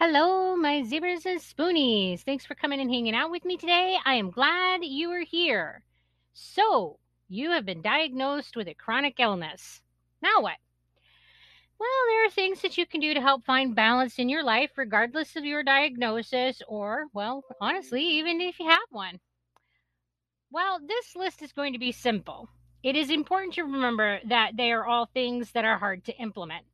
Hello, my zebras and spoonies. Thanks for coming and hanging out with me today. I am glad you are here. So, you have been diagnosed with a chronic illness. Now what? Well, there are things that you can do to help find balance in your life, regardless of your diagnosis, or, well, honestly, even if you have one. Well, this list is going to be simple. It is important to remember that they are all things that are hard to implement.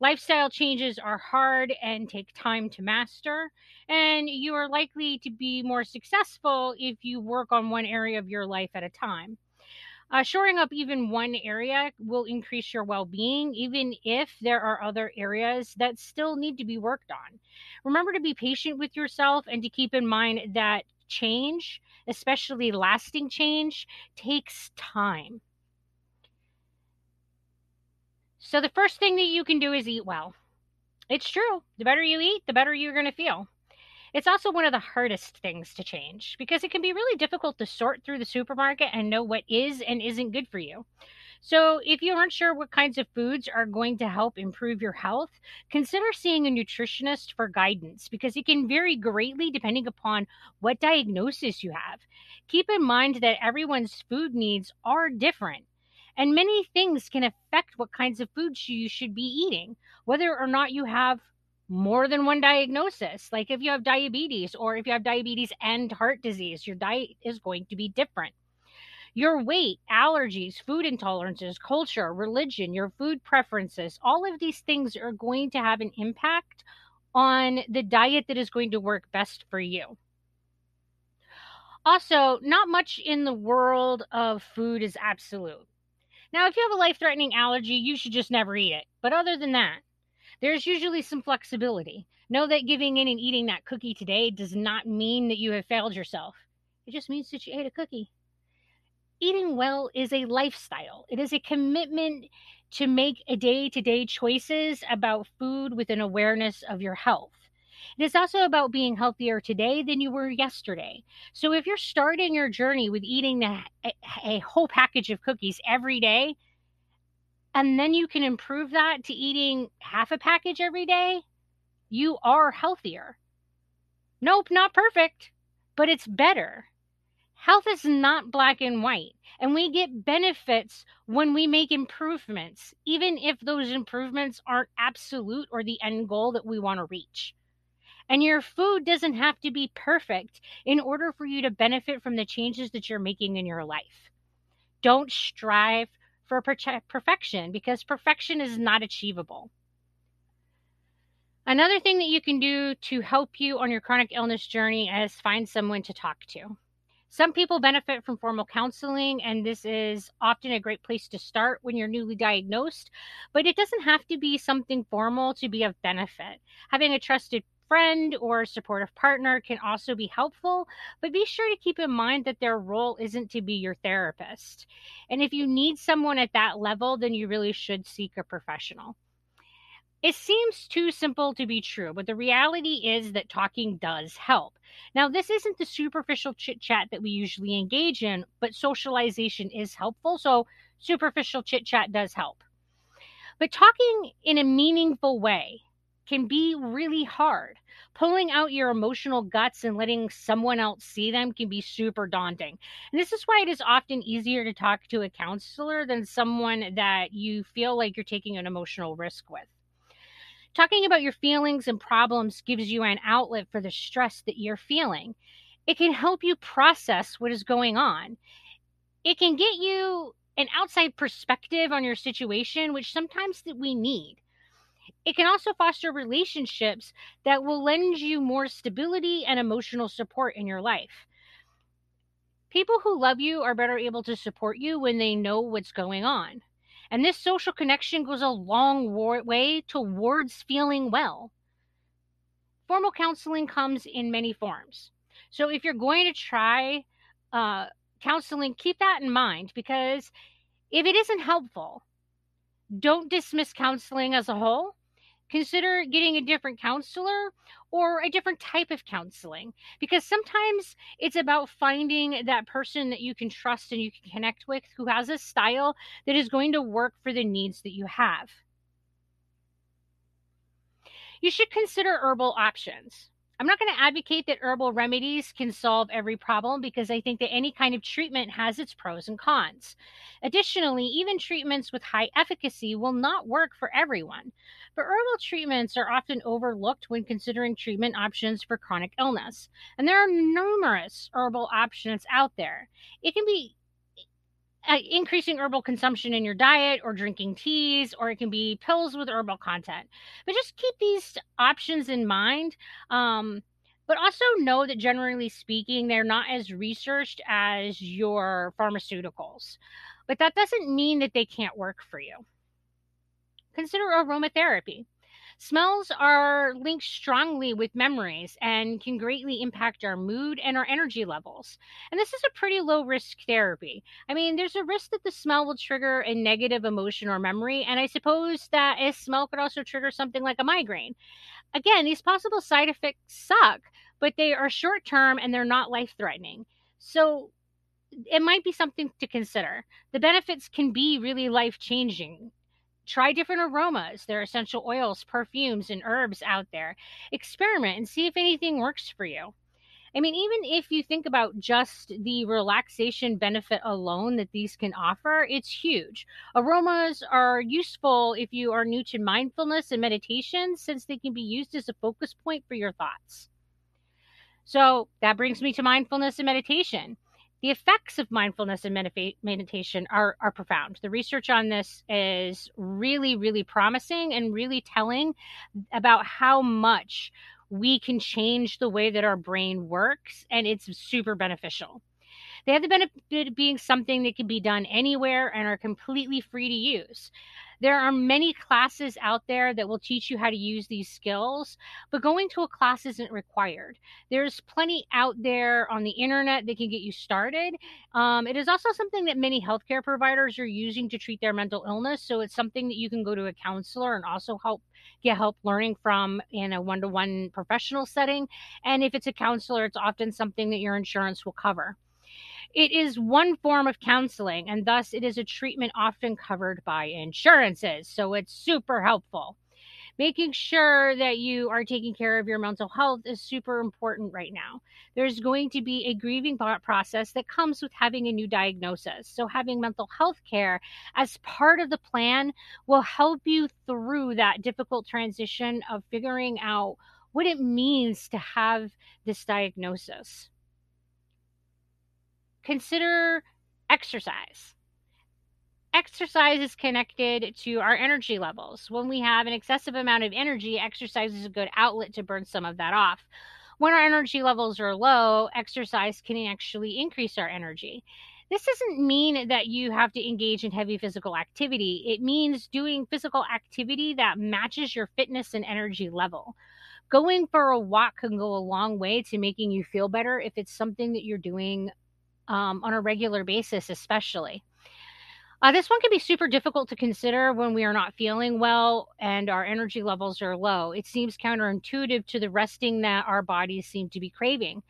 Lifestyle changes are hard and take time to master, and you are likely to be more successful if you work on one area of your life at a time. Uh, shoring up even one area will increase your well being, even if there are other areas that still need to be worked on. Remember to be patient with yourself and to keep in mind that change, especially lasting change, takes time. So, the first thing that you can do is eat well. It's true. The better you eat, the better you're going to feel. It's also one of the hardest things to change because it can be really difficult to sort through the supermarket and know what is and isn't good for you. So, if you aren't sure what kinds of foods are going to help improve your health, consider seeing a nutritionist for guidance because it can vary greatly depending upon what diagnosis you have. Keep in mind that everyone's food needs are different. And many things can affect what kinds of foods you should be eating, whether or not you have more than one diagnosis. Like if you have diabetes or if you have diabetes and heart disease, your diet is going to be different. Your weight, allergies, food intolerances, culture, religion, your food preferences, all of these things are going to have an impact on the diet that is going to work best for you. Also, not much in the world of food is absolute. Now, if you have a life threatening allergy, you should just never eat it. But other than that, there's usually some flexibility. Know that giving in and eating that cookie today does not mean that you have failed yourself. It just means that you ate a cookie. Eating well is a lifestyle, it is a commitment to make a day to day choices about food with an awareness of your health. It is also about being healthier today than you were yesterday. So if you're starting your journey with eating a, a, whole package of cookies every day, and then you can improve that to eating half a package every day, you are healthier. Nope, not perfect, but it's better. Health is not black and white, and we get benefits when we make improvements, even if those improvements aren't absolute or the end goal that we want to reach. And your food doesn't have to be perfect in order for you to benefit from the changes that you're making in your life. Don't strive for perfection because perfection is not achievable. Another thing that you can do to help you on your chronic illness journey is find someone to talk to. Some people benefit from formal counseling, and this is often a great place to start when you're newly diagnosed, but it doesn't have to be something formal to be of benefit. Having a trusted friend or supportive partner can also be helpful, but be sure to keep in mind that their role isn't to be your therapist. And if you need someone at that level, then you really should seek a professional. It seems too simple to be true, but the reality is that talking does help. Now, this isn't the superficial chit chat that we usually engage in, but socialization is helpful. So, superficial chit chat does help. But talking in a meaningful way can be really hard. Pulling out your emotional guts and letting someone else see them can be super daunting. And this is why it is often easier to talk to a counselor than someone that you feel like you're taking an emotional risk with. Talking about your feelings and problems gives you an outlet for the stress that you're feeling. It can help you process what is going on. It can get you an outside perspective on your situation, which sometimes that we need. It can also foster relationships that will lend you more stability and emotional support in your life. People who love you are better able to support you when they know what's going on. And this social connection goes a long way towards feeling well. Formal counseling comes in many forms. So if you're going to try uh, counseling, keep that in mind because if it isn't helpful, don't dismiss counseling as a whole consider getting a different counselor or a different type of counseling because sometimes it's about finding that person that you can trust and you can connect with who has a style that is going to work for the needs that you have. You should consider herbal options. I'm not going to advocate that herbal remedies can solve every problem because I think that any kind of treatment has its pros and cons. Additionally, even treatments with high efficacy will not work for everyone. But herbal treatments are often overlooked when considering treatment options for chronic illness. And there are numerous herbal options out there. It can be uh, increasing herbal consumption in your diet or drinking teas, or it can be pills with herbal content. But just keep these options in mind. Um, but also know that generally speaking, they're not as researched as your pharmaceuticals. But that doesn't mean that they can't work for you. Consider aromatherapy. Smells are linked strongly with memories and can greatly impact our mood and our energy levels. And this is a pretty low risk therapy. I mean, there's a risk that the smell will trigger a negative emotion or memory. And I suppose that a smell could also trigger something like a migraine. Again, these possible side effects suck, but they are short term and they're not life threatening. So it might be something to consider. The benefits can be really life changing Try different aromas. There are essential oils, perfumes, and herbs out there. Experiment and see if anything works for you. I mean, even if you think about just the relaxation benefit alone that these can offer, it's huge. Aromas are useful if you are new to mindfulness and meditation, since they can be used as a focus point for your thoughts. So that brings me to mindfulness and meditation the effects of mindfulness and meditation are, are profound. The research on this is really, really promising and really telling about how much we can change the way that our brain works, and it's super beneficial. They have the benefit of being something that can be done anywhere and are completely free to use. There are many classes out there that will teach you how to use these skills, but going to a class isn't required. There's plenty out there on the internet that can get you started. Um, it is also something that many healthcare providers are using to treat their mental illness. So it's something that you can go to a counselor and also help get help learning from in a one to one professional setting. And if it's a counselor, it's often something that your insurance will cover. It is one form of counseling, and thus it is a treatment often covered by insurances. So it's super helpful. Making sure that you are taking care of your mental health is super important right now. There's going to be a grieving process that comes with having a new diagnosis. So, having mental health care as part of the plan will help you through that difficult transition of figuring out what it means to have this diagnosis consider exercise. Exercise is connected to our energy levels. When we have an excessive amount of energy, exercise is a good outlet to burn some of that off. When our energy levels are low, exercise can actually increase our energy. This doesn't mean that you have to engage in heavy physical activity. It means doing physical activity that matches your fitness and energy level. Going for a walk can go a long way to making you feel better if it's something that you're doing um, on a regular basis, especially. Uh, this one can be super difficult to consider when we are not feeling well and our energy levels are low. It seems counterintuitive to the resting that our bodies seem to be craving.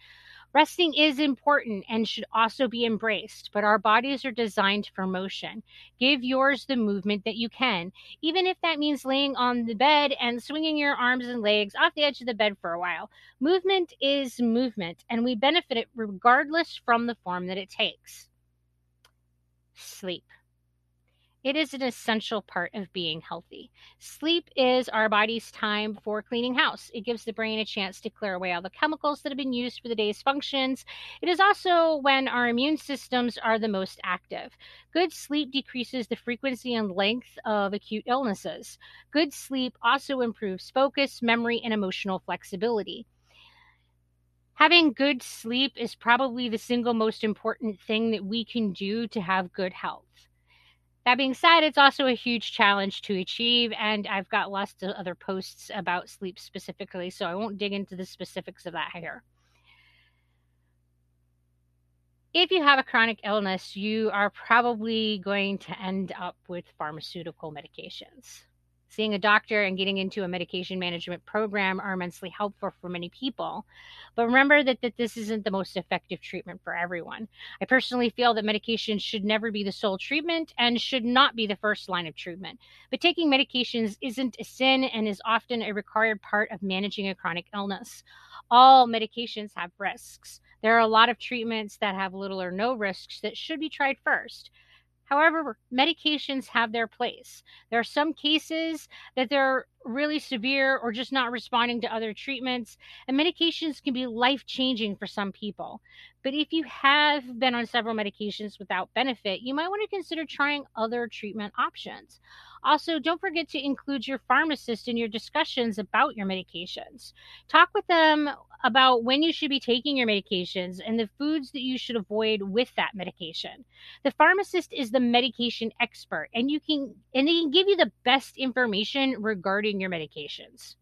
Resting is important and should also be embraced, but our bodies are designed for motion. Give yours the movement that you can, even if that means laying on the bed and swinging your arms and legs off the edge of the bed for a while. Movement is movement, and we benefit it regardless from the form that it takes. Sleep. It is an essential part of being healthy. Sleep is our body's time for cleaning house. It gives the brain a chance to clear away all the chemicals that have been used for the day's functions. It is also when our immune systems are the most active. Good sleep decreases the frequency and length of acute illnesses. Good sleep also improves focus, memory, and emotional flexibility. Having good sleep is probably the single most important thing that we can do to have good health. That being said, it's also a huge challenge to achieve, and I've got lots of other posts about sleep specifically, so I won't dig into the specifics of that here. If you have a chronic illness, you are probably going to end up with pharmaceutical medications. Seeing a doctor and getting into a medication management program are immensely helpful for many people. But remember that, that this isn't the most effective treatment for everyone. I personally feel that medication should never be the sole treatment and should not be the first line of treatment. But taking medications isn't a sin and is often a required part of managing a chronic illness. All medications have risks. There are a lot of treatments that have little or no risks that should be tried first. However, medications have their place. There are some cases that they're really severe or just not responding to other treatments, and medications can be life changing for some people. But if you have been on several medications without benefit, you might want to consider trying other treatment options. Also, don't forget to include your pharmacist in your discussions about your medications. Talk with them about when you should be taking your medications and the foods that you should avoid with that medication. The pharmacist is the medication expert and you can and they can give you the best information regarding your medications.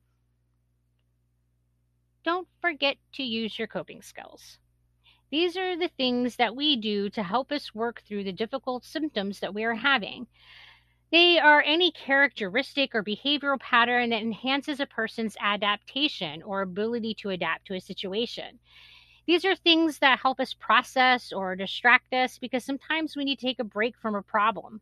Don't forget to use your coping skills. These are the things that we do to help us work through the difficult symptoms that we are having. They are any characteristic or behavioral pattern that enhances a person's adaptation or ability to adapt to a situation. These are things that help us process or distract us because sometimes we need to take a break from a problem.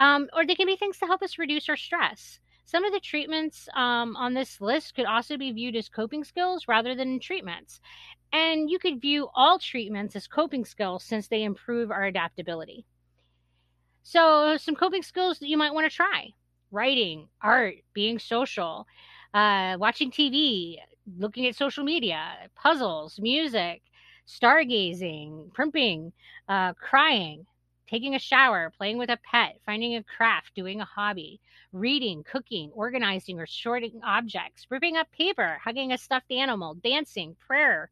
Um, or they can be things to help us reduce our stress. Some of the treatments um, on this list could also be viewed as coping skills rather than treatments. And you could view all treatments as coping skills since they improve our adaptability. So, some coping skills that you might want to try writing, art, being social, uh, watching TV, looking at social media, puzzles, music, stargazing, primping, uh, crying, taking a shower, playing with a pet, finding a craft, doing a hobby, reading, cooking, organizing or sorting objects, ripping up paper, hugging a stuffed animal, dancing, prayer,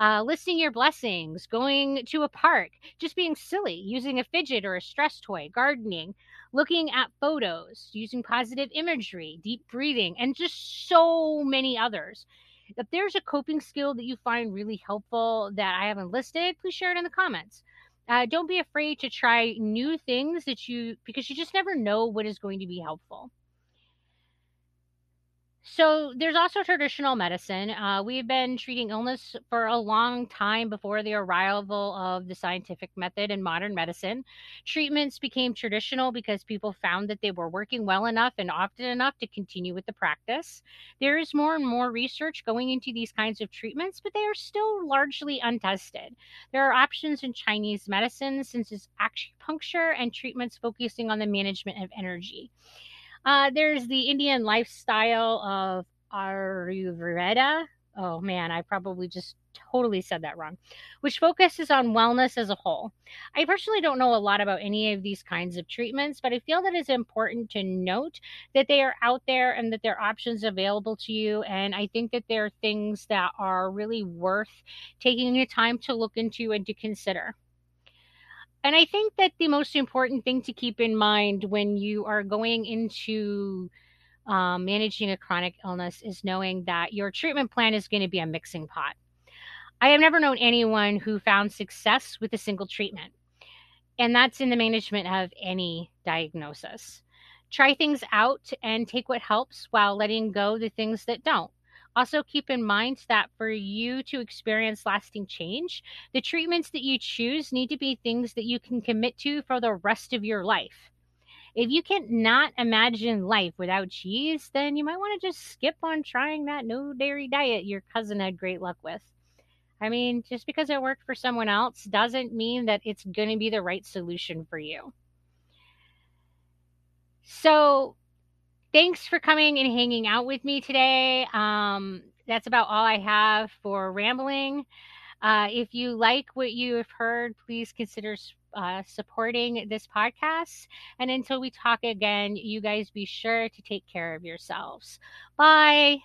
uh, listing your blessings, going to a park, just being silly, using a fidget or a stress toy, gardening, looking at photos, using positive imagery, deep breathing, and just so many others. If there's a coping skill that you find really helpful that I haven't listed, please share it in the comments. Uh, don't be afraid to try new things that you, because you just never know what is going to be helpful. So there's also traditional medicine. Uh, we've been treating illness for a long time before the arrival of the scientific method in modern medicine. Treatments became traditional because people found that they were working well enough and often enough to continue with the practice. There is more and more research going into these kinds of treatments, but they are still largely untested. There are options in Chinese medicine, since it's acupuncture and treatments focusing on the management of energy. Uh, there's the Indian lifestyle of Ayurveda. Oh man, I probably just totally said that wrong, which focuses on wellness as a whole. I personally don't know a lot about any of these kinds of treatments, but I feel that it's important to note that they are out there and that there are options available to you. And I think that there are things that are really worth taking the time to look into and to consider. And I think that the most important thing to keep in mind when you are going into um, managing a chronic illness is knowing that your treatment plan is going to be a mixing pot. I have never known anyone who found success with a single treatment, and that's in the management of any diagnosis. Try things out and take what helps while letting go the things that don't. Also, keep in mind that for you to experience lasting change, the treatments that you choose need to be things that you can commit to for the rest of your life. If you cannot imagine life without cheese, then you might want to just skip on trying that no dairy diet your cousin had great luck with. I mean, just because it worked for someone else doesn't mean that it's going to be the right solution for you. So, thanks for coming and hanging out with me today. Um, that's about all I have for rambling. Uh, if you like what you have heard, please consider uh, supporting this podcast. And until we talk again, you guys be sure to take care of yourselves. Bye.